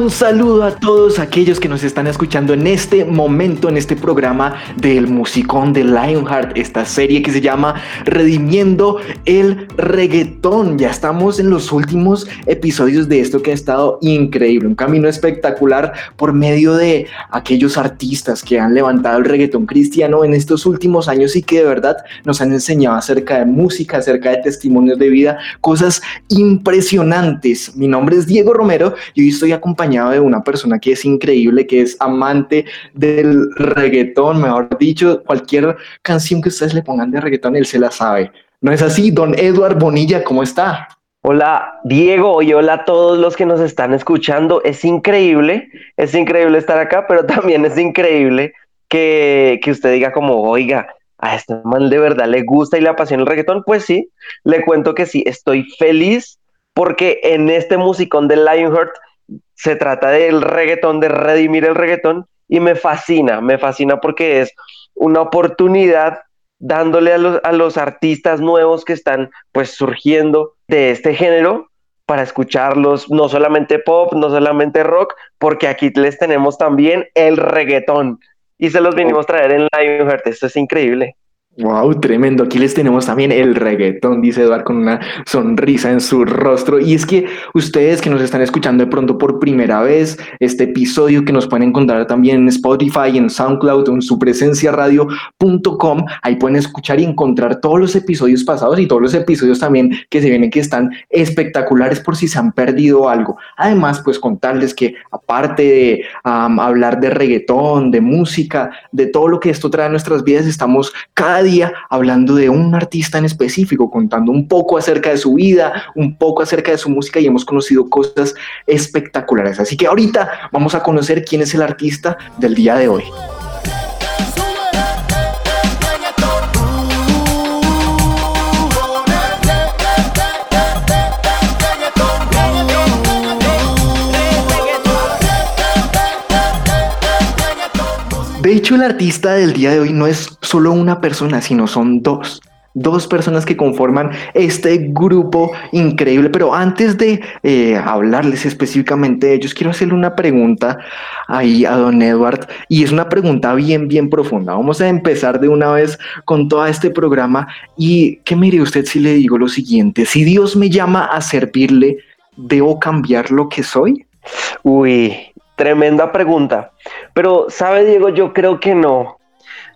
un saludo a todos aquellos que nos están escuchando en este momento, en este programa del musicón de Lionheart, esta serie que se llama Redimiendo el Reggaetón. Ya estamos en los últimos episodios de esto que ha estado increíble, un camino espectacular por medio de aquellos artistas que han levantado el reggaetón cristiano en estos últimos años y que de verdad nos han enseñado acerca de música, acerca de testimonios de vida, cosas impresionantes. Mi nombre es Diego Romero y hoy estoy acompañado de una persona que es increíble, que es amante del reggaetón, mejor dicho, cualquier canción que ustedes le pongan de reggaetón, él se la sabe. ¿No es así? Don Eduard Bonilla, ¿cómo está? Hola Diego y hola a todos los que nos están escuchando. Es increíble, es increíble estar acá, pero también es increíble que, que usted diga como, oiga, a este man de verdad le gusta y le apasiona el reggaetón. Pues sí, le cuento que sí, estoy feliz porque en este musicón de Lionheart se trata del reggaetón, de redimir el reggaetón, y me fascina, me fascina porque es una oportunidad dándole a los, a los artistas nuevos que están pues surgiendo de este género para escucharlos, no solamente pop, no solamente rock, porque aquí les tenemos también el reggaetón y se los vinimos a traer en Lionheart, esto es increíble. Wow, tremendo. Aquí les tenemos también el reggaetón, dice Eduard con una sonrisa en su rostro. Y es que ustedes que nos están escuchando de pronto por primera vez, este episodio que nos pueden encontrar también en Spotify, en SoundCloud, en su presencia radio.com, ahí pueden escuchar y encontrar todos los episodios pasados y todos los episodios también que se vienen que están espectaculares por si se han perdido algo. Además, pues contarles que aparte de hablar de reggaetón, de música, de todo lo que esto trae a nuestras vidas, estamos cada día hablando de un artista en específico, contando un poco acerca de su vida, un poco acerca de su música y hemos conocido cosas espectaculares. Así que ahorita vamos a conocer quién es el artista del día de hoy. De hecho, el artista del día de hoy no es solo una persona, sino son dos. Dos personas que conforman este grupo increíble. Pero antes de eh, hablarles específicamente de ellos, quiero hacerle una pregunta ahí a don Edward. Y es una pregunta bien, bien profunda. Vamos a empezar de una vez con todo este programa. Y qué mire usted si le digo lo siguiente. Si Dios me llama a servirle, ¿debo cambiar lo que soy? Uy, Tremenda pregunta. Pero, ¿sabe, Diego? Yo creo que no.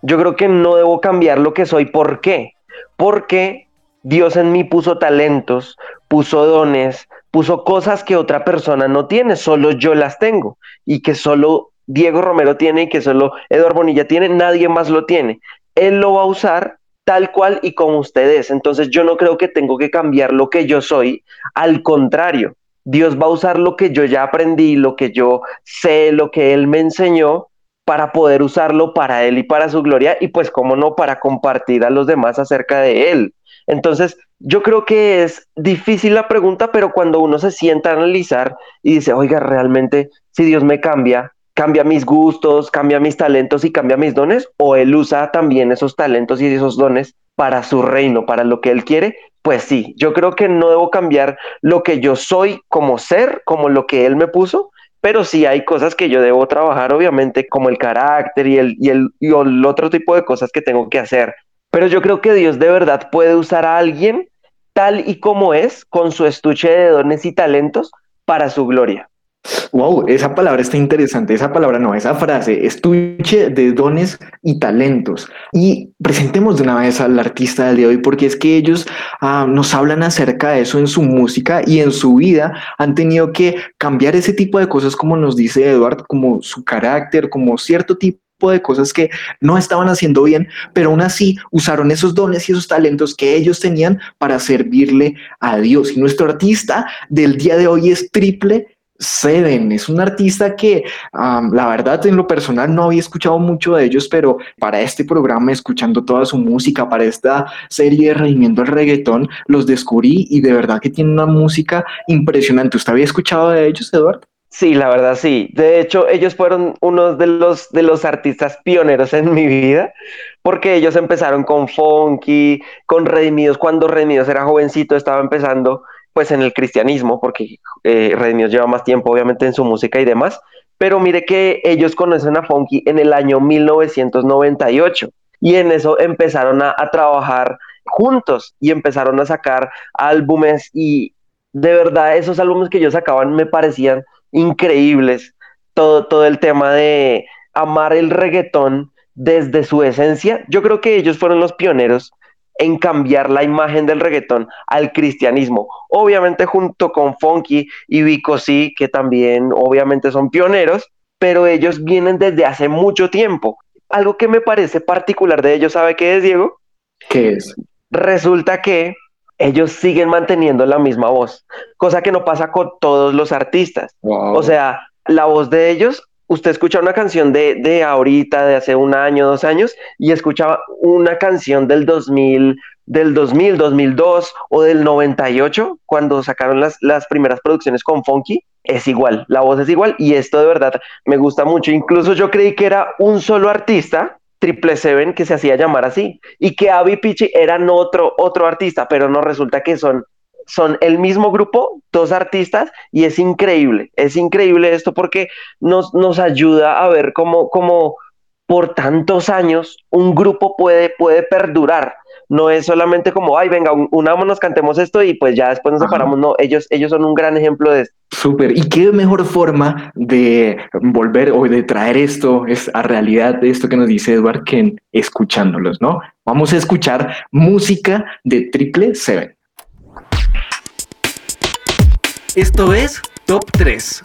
Yo creo que no debo cambiar lo que soy. ¿Por qué? Porque Dios en mí puso talentos, puso dones, puso cosas que otra persona no tiene, solo yo las tengo. Y que solo Diego Romero tiene y que solo Eduardo Bonilla tiene, nadie más lo tiene. Él lo va a usar tal cual y como ustedes. Entonces yo no creo que tengo que cambiar lo que yo soy. Al contrario, Dios va a usar lo que yo ya aprendí, lo que yo sé, lo que Él me enseñó para poder usarlo para Él y para su gloria y pues, cómo no, para compartir a los demás acerca de Él. Entonces, yo creo que es difícil la pregunta, pero cuando uno se sienta a analizar y dice, oiga, realmente, si Dios me cambia, cambia mis gustos, cambia mis talentos y cambia mis dones, o Él usa también esos talentos y esos dones para su reino, para lo que Él quiere, pues sí, yo creo que no debo cambiar lo que yo soy como ser, como lo que Él me puso, pero sí hay cosas que yo debo trabajar, obviamente, como el carácter y el, y el, y el otro tipo de cosas que tengo que hacer. Pero yo creo que Dios de verdad puede usar a alguien tal y como es, con su estuche de dones y talentos, para su gloria. Wow, esa palabra está interesante, esa palabra no, esa frase, estuche de dones y talentos. Y presentemos de una vez al artista del día de hoy, porque es que ellos ah, nos hablan acerca de eso en su música y en su vida han tenido que cambiar ese tipo de cosas, como nos dice Eduard, como su carácter, como cierto tipo de cosas que no estaban haciendo bien, pero aún así usaron esos dones y esos talentos que ellos tenían para servirle a Dios. Y nuestro artista del día de hoy es triple Seven es un artista que la verdad en lo personal no había escuchado mucho de ellos, pero para este programa, escuchando toda su música, para esta serie de Redimiendo el Reggaetón, los descubrí y de verdad que tienen una música impresionante. ¿Usted había escuchado de ellos, Eduardo? Sí, la verdad sí. De hecho, ellos fueron uno de los, de los artistas pioneros en mi vida, porque ellos empezaron con Funky, con Redimidos, cuando Redimidos era jovencito, estaba empezando pues en el cristianismo, porque eh, Redimidos lleva más tiempo obviamente en su música y demás, pero mire que ellos conocen a Funky en el año 1998 y en eso empezaron a, a trabajar juntos y empezaron a sacar álbumes y de verdad esos álbumes que ellos sacaban me parecían increíbles. Todo, todo el tema de amar el reggaetón desde su esencia. Yo creo que ellos fueron los pioneros en cambiar la imagen del reggaetón al cristianismo. Obviamente junto con Funky y Vico sí, que también obviamente son pioneros, pero ellos vienen desde hace mucho tiempo. Algo que me parece particular de ellos, ¿sabe qué es, Diego? ¿Qué es? Resulta que ellos siguen manteniendo la misma voz, cosa que no pasa con todos los artistas. O sea, la voz de ellos usted escucha una canción de, de ahorita, de hace un año, dos años, y escucha una canción del 2000, del 2000, 2002 o del 98, cuando sacaron las, las primeras producciones con Funky, es igual, la voz es igual, y esto de verdad me gusta mucho. Incluso yo creí que era un solo artista, Triple Seven, que se hacía llamar así, y que Avi Pichi eran otro, otro artista, pero no resulta que son son el mismo grupo, dos artistas, y es increíble, es increíble esto porque nos, nos ayuda a ver cómo, cómo por tantos años un grupo puede, puede perdurar. No es solamente como, ay, venga, unámonos, cantemos esto y pues ya después nos separamos. No, ellos, ellos son un gran ejemplo de esto. Súper. ¿Y qué mejor forma de volver o de traer esto es a realidad de esto que nos dice Edward que escuchándolos, ¿no? Vamos a escuchar música de Triple Seven. Esto es Top 3.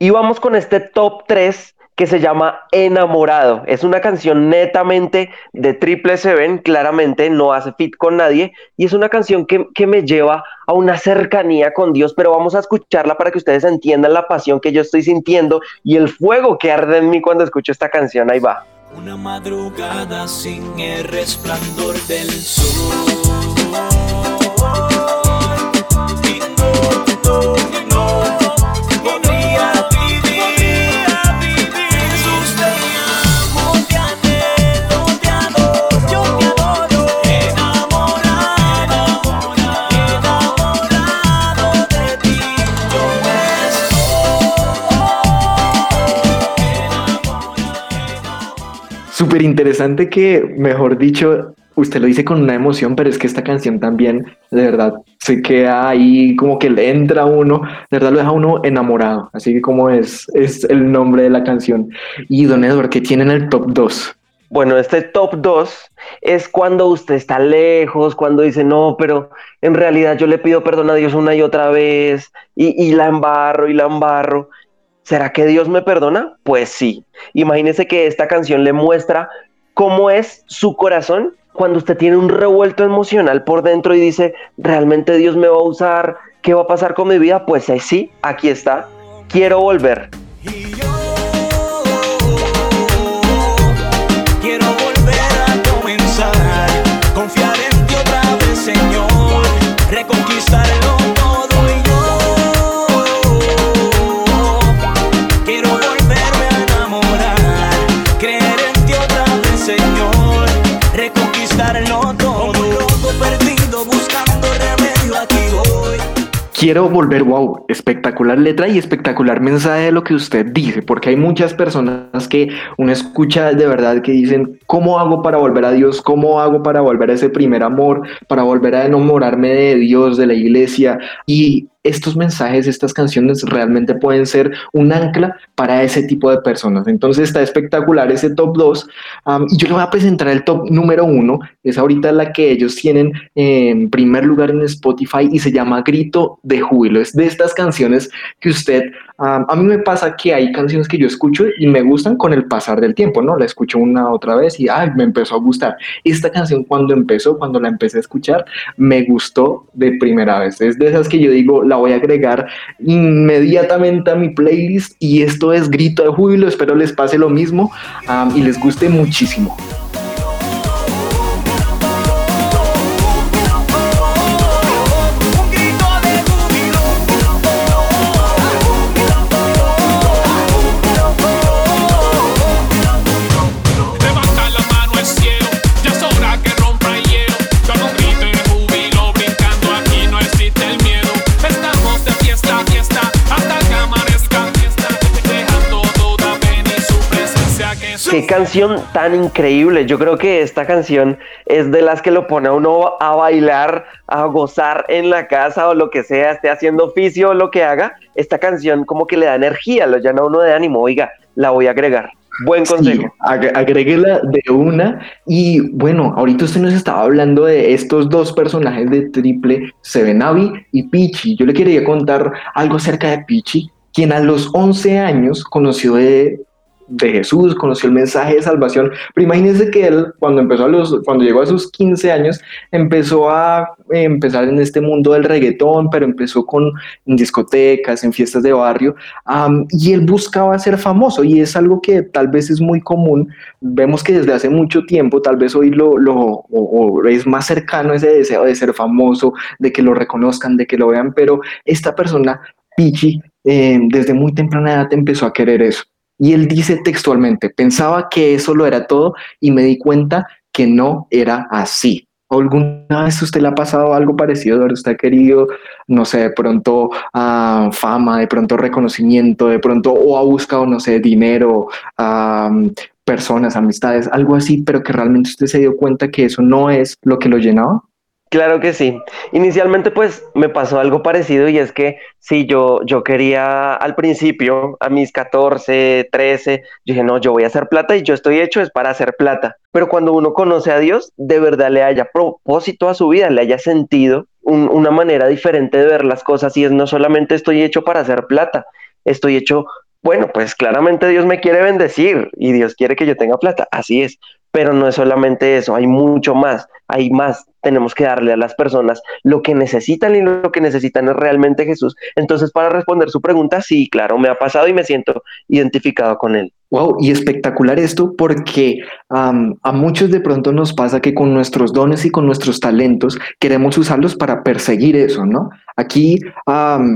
Y vamos con este top 3 que se llama Enamorado. Es una canción netamente de Triple Seven, claramente no hace fit con nadie, y es una canción que, que, me lleva a una cercanía con Dios, pero vamos a escucharla para que ustedes entiendan la pasión que yo estoy sintiendo y el fuego que arde en mí cuando escucho esta canción. Ahí va. Una madrugada sin el resplandor del sol Súper interesante que, mejor dicho, usted lo dice con una emoción, pero es que esta canción también, de verdad, se queda ahí como que le entra uno, de verdad lo deja uno enamorado, así que como es, es el nombre de la canción. Y Don Edward, ¿qué tiene en el top 2? Bueno, este top 2 es cuando usted está lejos, cuando dice, no, pero en realidad yo le pido perdón a Dios una y otra vez y, y la embarro y la embarro. ¿Será que Dios me perdona? Pues sí. Imagínese que esta canción le muestra cómo es su corazón cuando usted tiene un revuelto emocional por dentro y dice, ¿realmente Dios me va a usar? ¿Qué va a pasar con mi vida? Pues sí, aquí está. Quiero volver. Quiero volver, wow, espectacular letra y espectacular mensaje de lo que usted dice, porque hay muchas personas que uno escucha de verdad que dicen, ¿cómo hago para volver a Dios? ¿Cómo hago para volver a ese primer amor? Para volver a enamorarme de Dios, de la iglesia. Y estos mensajes, estas canciones realmente pueden ser un ancla para ese tipo de personas. Entonces está espectacular ese top 2 y yo le voy a presentar el top número 1, es ahorita la que ellos tienen en primer lugar en Spotify y se llama Grito de Júbilo. Es de estas canciones que usted, a mí me pasa que hay canciones que yo escucho y me gustan con el pasar del tiempo, ¿no? La escucho una otra vez y ay, me empezó a gustar. Esta canción cuando empezó, cuando la empecé a escuchar, me gustó de primera vez. Es de esas que yo digo, la voy a agregar inmediatamente a mi playlist y esto es Grito de Júbilo. Espero les pase lo mismo y les guste muchísimo. Qué canción tan increíble. Yo creo que esta canción es de las que lo pone a uno a bailar, a gozar en la casa o lo que sea, esté haciendo oficio o lo que haga. Esta canción como que le da energía, lo llena a uno de ánimo. Oiga, la voy a agregar. Buen consejo. Sí, agréguela de una. Y bueno, ahorita usted nos estaba hablando de estos dos personajes de triple, Sevenavi y Pichi. Yo le quería contar algo acerca de Pichi, quien a los 11 años conoció de de Jesús, conoció el mensaje de salvación. Pero imagínense que él, cuando empezó a los, cuando llegó a sus 15 años, empezó a empezar en este mundo del reggaetón, pero empezó con discotecas, en fiestas de barrio, y él buscaba ser famoso, y es algo que tal vez es muy común. Vemos que desde hace mucho tiempo, tal vez hoy lo, lo es más cercano ese deseo de ser famoso, de que lo reconozcan, de que lo vean, pero esta persona, Pichi, eh, desde muy temprana edad empezó a querer eso. Y él dice textualmente, pensaba que eso lo era todo y me di cuenta que no era así. ¿Alguna vez usted le ha pasado algo parecido? ¿Usted ha querido, no sé, de pronto uh, fama, de pronto reconocimiento, de pronto, o ha buscado, no sé, dinero, personas, amistades, algo así, pero que realmente usted se dio cuenta que eso no es lo que lo llenaba? Claro que sí. Inicialmente pues me pasó algo parecido y es que sí, yo, yo quería al principio, a mis 14, 13, yo dije, no, yo voy a hacer plata y yo estoy hecho es para hacer plata. Pero cuando uno conoce a Dios, de verdad le haya propósito a su vida, le haya sentido una manera diferente de ver las cosas y es no solamente estoy hecho para hacer plata, estoy hecho bueno, pues claramente Dios me quiere bendecir y Dios quiere que yo tenga plata, así es, pero no es solamente eso, hay mucho más, hay más, tenemos que darle a las personas lo que necesitan y lo que necesitan es realmente Jesús. Entonces, para responder su pregunta, sí, claro, me ha pasado y me siento identificado con él. Wow, y espectacular esto porque a muchos de pronto nos pasa que con nuestros dones y con nuestros talentos queremos usarlos para perseguir eso, ¿no? Aquí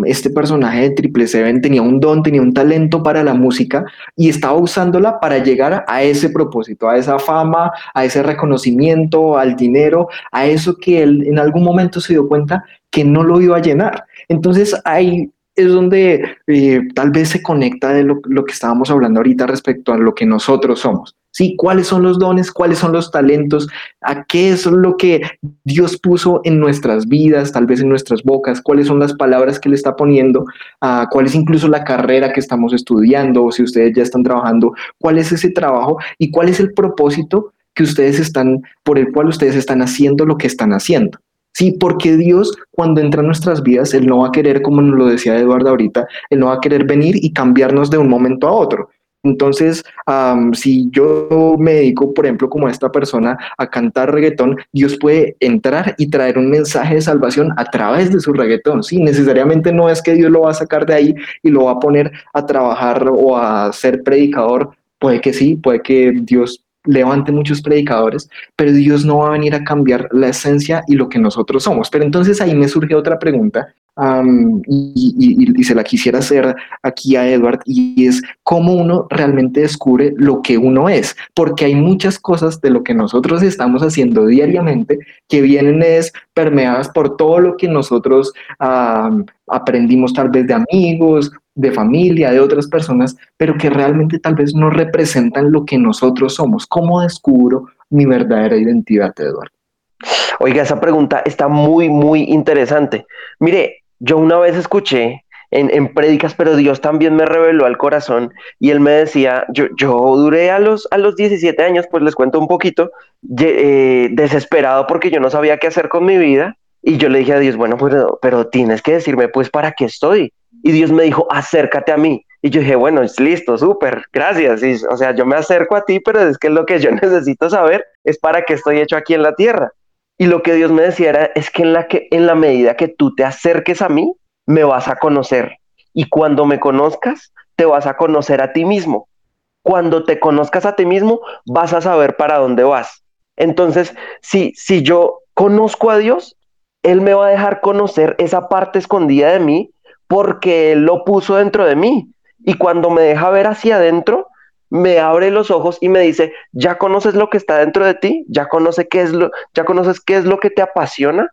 este personaje de Triple Seven tenía un don, tenía un talento para la música y estaba usándola para llegar a ese propósito, a esa fama, a ese reconocimiento, al dinero, a eso que él en algún momento se dio cuenta que no lo iba a llenar. Entonces hay es donde eh, tal vez se conecta de lo, que estábamos hablando ahorita respecto a lo que nosotros somos. Sí, cuáles son los dones, cuáles son los talentos, a qué es lo que Dios puso en nuestras vidas, tal vez en nuestras bocas, cuáles son las palabras que le está poniendo, a cuál es incluso la carrera que estamos estudiando, o si ustedes ya están trabajando, cuál es ese trabajo y cuál es el propósito que ustedes están, por el cual ustedes están haciendo lo que están haciendo. Sí, porque Dios cuando entra en nuestras vidas, Él no va a querer, como nos lo decía Eduardo ahorita, Él no va a querer venir y cambiarnos de un momento a otro. Entonces, si yo me dedico, por ejemplo, como esta persona, a cantar reggaetón, Dios puede entrar y traer un mensaje de salvación a través de su reggaetón. Sí, necesariamente no es que Dios lo va a sacar de ahí y lo va a poner a trabajar o a ser predicador. Puede que sí, puede que Dios levante muchos predicadores, pero Dios no va a venir a cambiar la esencia y lo que nosotros somos. Pero entonces ahí me surge otra pregunta y, se la quisiera hacer aquí a Edward y es cómo uno realmente descubre lo que uno es, porque hay muchas cosas de lo que nosotros estamos haciendo diariamente que vienen es permeadas por todo lo que nosotros aprendimos tal vez de amigos de familia, de otras personas, pero que realmente tal vez no representan lo que nosotros somos. ¿Cómo descubro mi verdadera identidad, Eduardo? Oiga, esa pregunta está muy, muy interesante. Mire, yo una vez escuché en, en prédicas, pero Dios también me reveló al corazón y él me decía, yo, yo duré a los, a los 17 años, pues les cuento un poquito, eh, desesperado porque yo no sabía qué hacer con mi vida y yo le dije a Dios, bueno, pero, pero tienes que decirme pues para qué estoy. Y Dios me dijo, acércate a mí. Y yo dije, bueno, es listo, súper, gracias. Y, o sea, yo me acerco a ti, pero es que lo que yo necesito saber es para qué estoy hecho aquí en la tierra. Y lo que Dios me decía era, es que en la, que, en la medida que tú te acerques a mí, me vas a conocer. Y cuando me conozcas, te vas a conocer a ti mismo. Cuando te conozcas a ti mismo, vas a saber para dónde vas. Entonces, si, si yo conozco a Dios, Él me va a dejar conocer esa parte escondida de mí porque Él lo puso dentro de mí. Y cuando me deja ver hacia adentro, me abre los ojos y me dice, ya conoces lo que está dentro de ti, ya, conoce qué es lo, ya conoces qué es lo que te apasiona.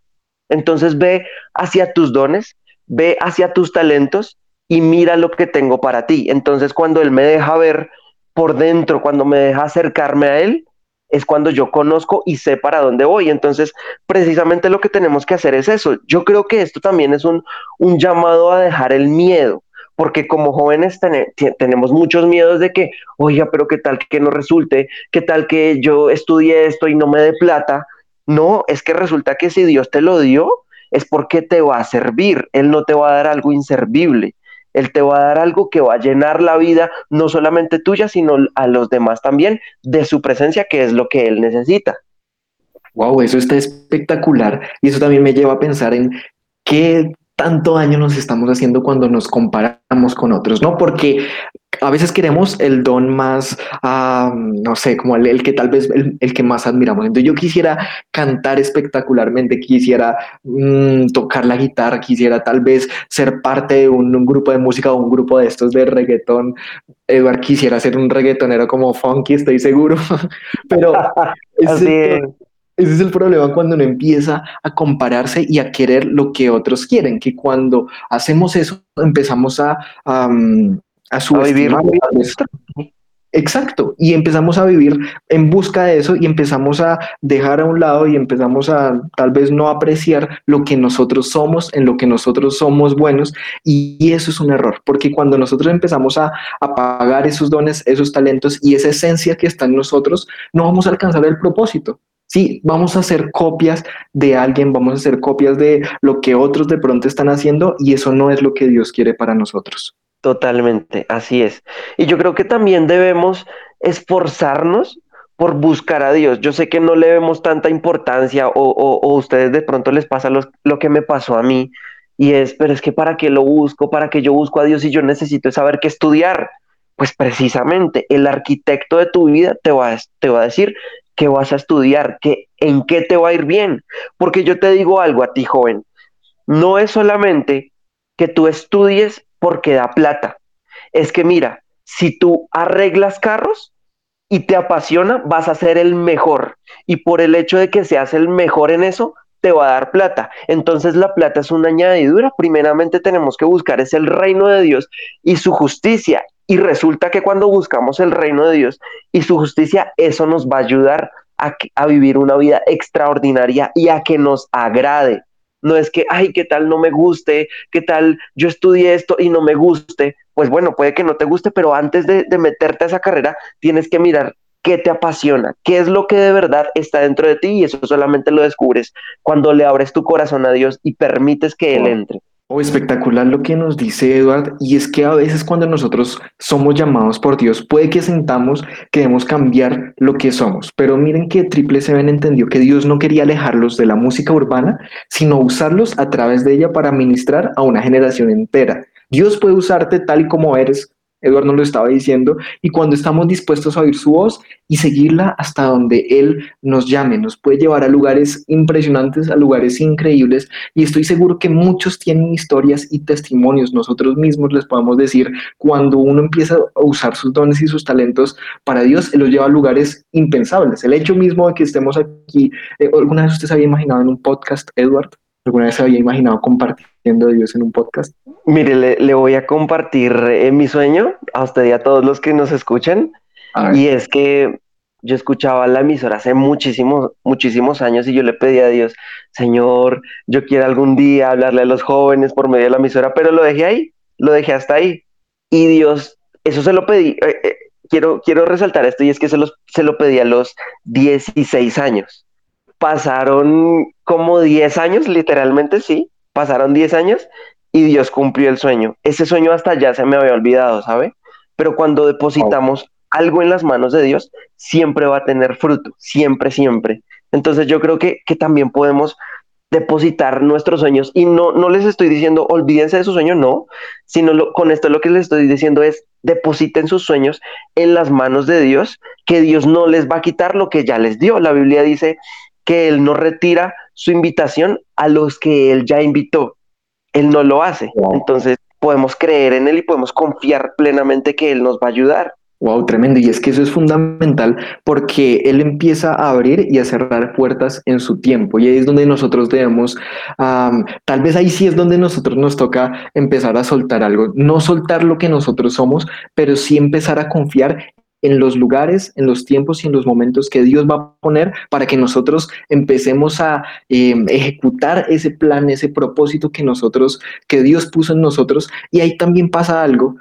Entonces ve hacia tus dones, ve hacia tus talentos y mira lo que tengo para ti. Entonces cuando Él me deja ver por dentro, cuando me deja acercarme a Él, es cuando yo conozco y sé para dónde voy. Entonces, precisamente lo que tenemos que hacer es eso. Yo creo que esto también es un, un llamado a dejar el miedo porque como jóvenes tenemos muchos miedos de que, oiga, pero qué tal que no resulte, qué tal que yo estudie esto y no me dé plata. No, es que resulta que si Dios te lo dio, es porque te va a servir, Él no te va a dar algo inservible. Él te va a dar algo que va a llenar la vida, no solamente tuya, sino a los demás también, de su presencia, que es lo que Él necesita. Wow, eso está espectacular. Y eso también me lleva a pensar en qué tanto daño nos estamos haciendo cuando nos comparamos con otros, ¿no? Porque a veces queremos el don más, no sé, como el, que tal vez el, que más admiramos. Entonces yo quisiera cantar espectacularmente, quisiera mm, tocar la guitarra, quisiera tal vez ser parte de un, grupo de música o un grupo de estos de reggaetón. Eduard quisiera ser un reggaetonero como funky, estoy seguro, pero... Ese es el problema cuando uno empieza a compararse y a querer lo que otros quieren, que cuando hacemos eso empezamos a, a, a subestimar. Exacto, y empezamos a vivir en busca de eso y empezamos a dejar a un lado y empezamos a tal vez no apreciar lo que nosotros somos, en lo que nosotros somos buenos, y, eso es un error, porque cuando nosotros empezamos a apagar esos dones, esos talentos y esa esencia que está en nosotros, no vamos a alcanzar el propósito. Sí, vamos a hacer copias de alguien, vamos a hacer copias de lo que otros de pronto están haciendo y eso no es lo que Dios quiere para nosotros. Totalmente, así es. Y yo creo que también debemos esforzarnos por buscar a Dios. Yo sé que no le vemos tanta importancia o, a ustedes de pronto les pasa lo que me pasó a mí y es, pero es que para qué lo busco, para qué yo busco a Dios y yo necesito saber qué estudiar. Pues precisamente el arquitecto de tu vida te va, te va a decir, qué vas a estudiar, qué, en qué te va a ir bien. Porque yo te digo algo a ti, joven, no es solamente que tú estudies porque da plata. Es que mira, si tú arreglas carros y te apasiona, vas a ser el mejor. Y por el hecho de que seas el mejor en eso, te va a dar plata. Entonces la plata es una añadidura. Primeramente tenemos que buscar es el reino de Dios y su justicia y resulta que cuando buscamos el reino de Dios y su justicia, eso nos va a ayudar a, vivir una vida extraordinaria y a que nos agrade. No es que, ay, ¿qué tal no me guste? ¿Qué tal yo estudié esto y no me guste? Pues bueno, puede que no te guste, pero antes de, de meterte a esa carrera, tienes que mirar qué te apasiona, qué es lo que de verdad está dentro de ti y eso solamente lo descubres cuando le abres tu corazón a Dios y permites que Él entre. Oh, espectacular lo que nos dice Edward, y es que a veces cuando nosotros somos llamados por Dios, puede que sentamos que debemos cambiar lo que somos, pero miren que Triple Seven entendió que Dios no quería alejarlos de la música urbana, sino usarlos a través de ella para ministrar a una generación entera. Dios puede usarte tal y como eres, Eduardo nos lo estaba diciendo, y cuando estamos dispuestos a oír su voz y seguirla hasta donde Él nos llame, nos puede llevar a lugares impresionantes, a lugares increíbles, y estoy seguro que muchos tienen historias y testimonios, nosotros mismos les podemos decir, cuando uno empieza a usar sus dones y sus talentos para Dios, Él los lleva a lugares impensables. El hecho mismo de que estemos aquí, eh, ¿alguna vez usted se había imaginado en un podcast, Edward? ¿Alguna vez se había imaginado compartiendo a Dios en un podcast? Mire, le, voy a compartir eh, mi sueño a usted y a todos los que nos escuchan. Y es que yo escuchaba la emisora hace muchísimos, muchísimos años y yo le pedía a Dios, Señor, yo quiero algún día hablarle a los jóvenes por medio de la emisora, pero lo dejé ahí, lo dejé hasta ahí. Y Dios, eso se lo pedí, eh, eh, quiero, quiero resaltar esto y es que se, los, se lo pedí a los 16 años. Pasaron como 10 años, literalmente sí, pasaron 10 años y Dios cumplió el sueño. Ese sueño hasta ya se me había olvidado, ¿sabe? Pero cuando depositamos algo en las manos de Dios, siempre va a tener fruto, siempre, siempre. Entonces yo creo que, que también podemos depositar nuestros sueños y no, no les estoy diciendo olvídense de sus sueños, no, sino con esto lo que les estoy diciendo es depositen sus sueños en las manos de Dios, que Dios no les va a quitar lo que ya les dio. La Biblia dice que Él no retira su invitación a los que Él ya invitó. Él no lo hace. Entonces podemos creer en Él y podemos confiar plenamente que Él nos va a ayudar. Wow, tremendo. Y es que eso es fundamental porque él empieza a abrir y a cerrar puertas en su tiempo. Y ahí es donde nosotros debemos, tal vez ahí sí es donde nosotros nos toca empezar a soltar algo. No soltar lo que nosotros somos, pero sí empezar a confiar en los lugares, en los tiempos y en los momentos que Dios va a poner para que nosotros empecemos a em, ejecutar ese plan, ese propósito que nosotros, que Dios puso en nosotros. Y ahí también pasa algo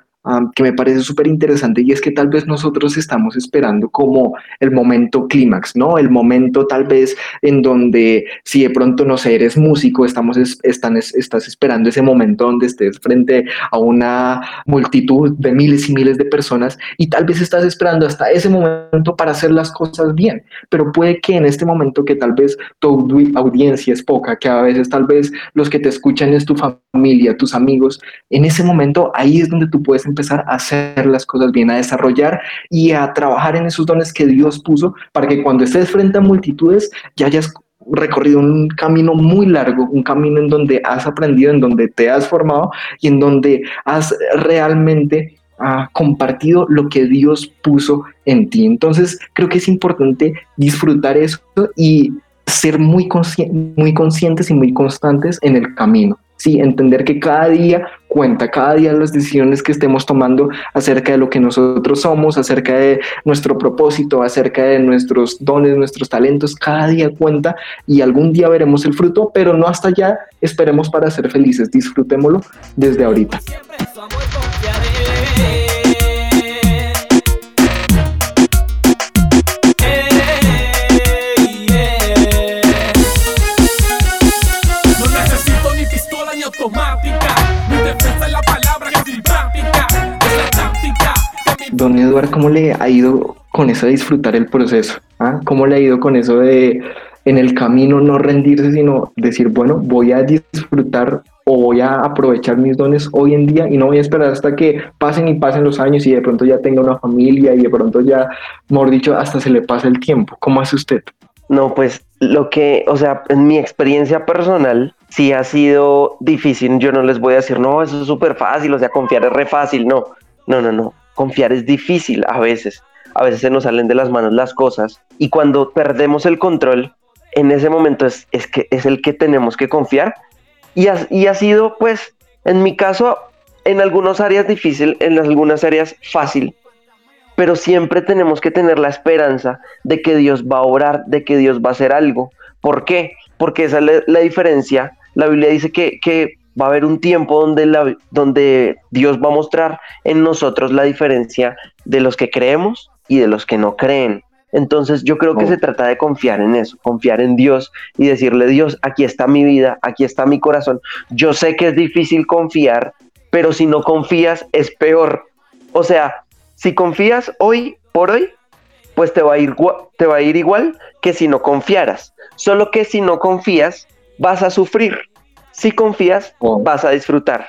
que me parece súper interesante y es que tal vez nosotros estamos esperando como el momento clímax, ¿no? El momento tal vez en donde si de pronto no sé, eres músico, estamos están, estás esperando ese momento donde estés frente a una multitud de miles y miles de personas y tal vez estás esperando hasta ese momento para hacer las cosas bien, pero puede que en este momento que tal vez tu audiencia es poca, que a veces tal vez los que te escuchan es tu familia, tus amigos, en ese momento ahí es donde tú puedes empezar a hacer las cosas bien, a desarrollar y a trabajar en esos dones que Dios puso para que cuando estés frente a multitudes ya hayas recorrido un camino muy largo, un camino en donde has aprendido, en donde te has formado y en donde has realmente ah, compartido lo que Dios puso en ti. Entonces creo que es importante disfrutar eso y ser muy, muy conscientes y muy constantes en el camino. Sí, entender que cada día cuenta, cada día las decisiones que estemos tomando acerca de lo que nosotros somos, acerca de nuestro propósito, acerca de nuestros dones, nuestros talentos, cada día cuenta y algún día veremos el fruto, pero no hasta allá, esperemos para ser felices, disfrutémoslo desde ahorita. Don Eduardo, ¿cómo le ha ido con eso de disfrutar el proceso? ¿Ah? ¿Cómo le ha ido con eso de en el camino no rendirse, sino decir, bueno, voy a disfrutar o voy a aprovechar mis dones hoy en día y no voy a esperar hasta que pasen y pasen los años y de pronto ya tenga una familia y de pronto ya, mejor dicho, hasta se le pase el tiempo. ¿Cómo hace usted? No, pues lo que, o sea, en mi experiencia personal, sí ha sido difícil. Yo no les voy a decir, no, eso es súper fácil, o sea, confiar es re fácil. No, no, no, no confiar es difícil a veces. A veces se nos salen de las manos las cosas y cuando perdemos el control, en ese momento es, es que es el que tenemos que confiar. Y ha, y ha sido, pues, en mi caso, en algunas áreas difícil, en algunas áreas fácil, pero siempre tenemos que tener la esperanza de que Dios va a obrar, de que Dios va a hacer algo. ¿Por qué? Porque esa es la, diferencia. La Biblia dice que, que va a haber un tiempo donde, la, donde Dios va a mostrar en nosotros la diferencia de los que creemos y de los que no creen. Entonces yo creo que se trata de confiar en eso, confiar en Dios y decirle, Dios, aquí está mi vida, aquí está mi corazón. Yo sé que es difícil confiar, pero si no confías es peor. O sea, si confías hoy por hoy, pues te va a ir, te va a ir igual que si no confiaras. Solo que si no confías, vas a sufrir si confías, vas a disfrutar.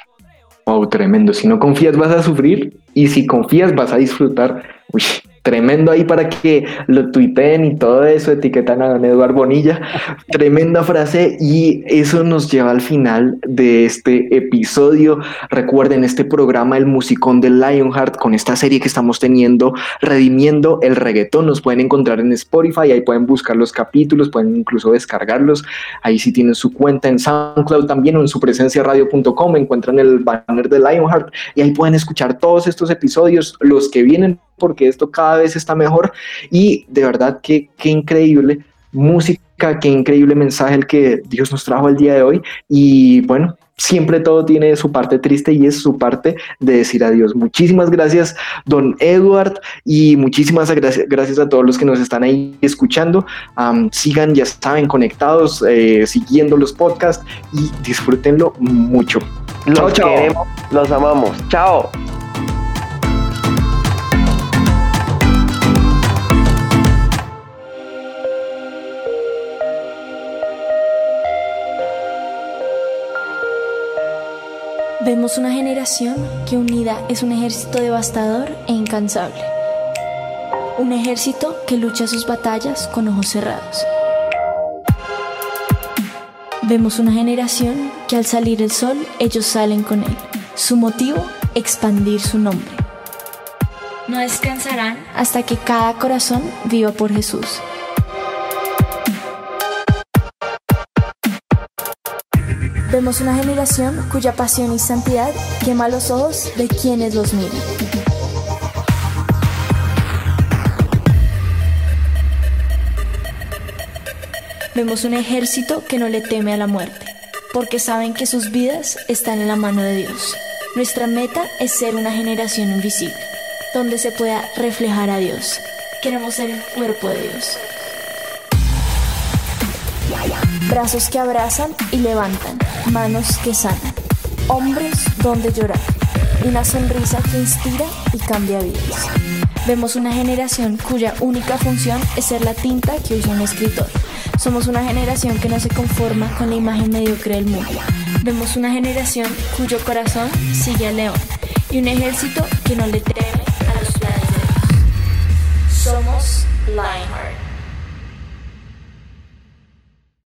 Oh, tremendo. Si no confías, vas a sufrir. Y si confías, vas a disfrutar. Uy, Tremendo ahí para que lo tuiteen y todo eso, etiquetan a don Eduardo Bonilla. Tremenda frase y eso nos lleva al final de este episodio. Recuerden este programa, el musicón de Lionheart, con esta serie que estamos teniendo, redimiendo el reggaetón. Nos pueden encontrar en Spotify, ahí pueden buscar los capítulos, pueden incluso descargarlos. Ahí sí tienen su cuenta en SoundCloud también o en su presencia radio.com, encuentran el banner de Lionheart y ahí pueden escuchar todos estos episodios, los que vienen porque esto cada vez está mejor y de verdad que qué increíble música, qué increíble mensaje el que Dios nos trajo el día de hoy y bueno, siempre todo tiene su parte triste y es su parte de decir adiós. Muchísimas gracias, don Edward, y muchísimas gracias, a todos los que nos están ahí escuchando. sigan, ya saben, conectados, eh, siguiendo los podcasts y disfrútenlo mucho. Los queremos, los amamos. Chao. Vemos una generación que unida es un ejército devastador e incansable. Un ejército que lucha sus batallas con ojos cerrados. Vemos una generación que al salir el sol ellos salen con él. Su motivo, expandir su nombre. No descansarán hasta que cada corazón viva por Jesús. Vemos una generación cuya pasión y santidad quema los ojos de quienes los miran. Vemos un ejército que no le teme a la muerte, porque saben que sus vidas están en la mano de Dios. Nuestra meta es ser una generación invisible, donde se pueda reflejar a Dios. Queremos ser el cuerpo de Dios. Brazos que abrazan y levantan, manos que sanan, hombres donde llorar, una sonrisa que inspira y cambia vidas. Vemos una generación cuya única función es ser la tinta que usa un escritor. Somos una generación que no se conforma con la imagen mediocre del mundo. Vemos una generación cuyo corazón sigue al león y un ejército que no le teme a los planes. Somos Lionheart.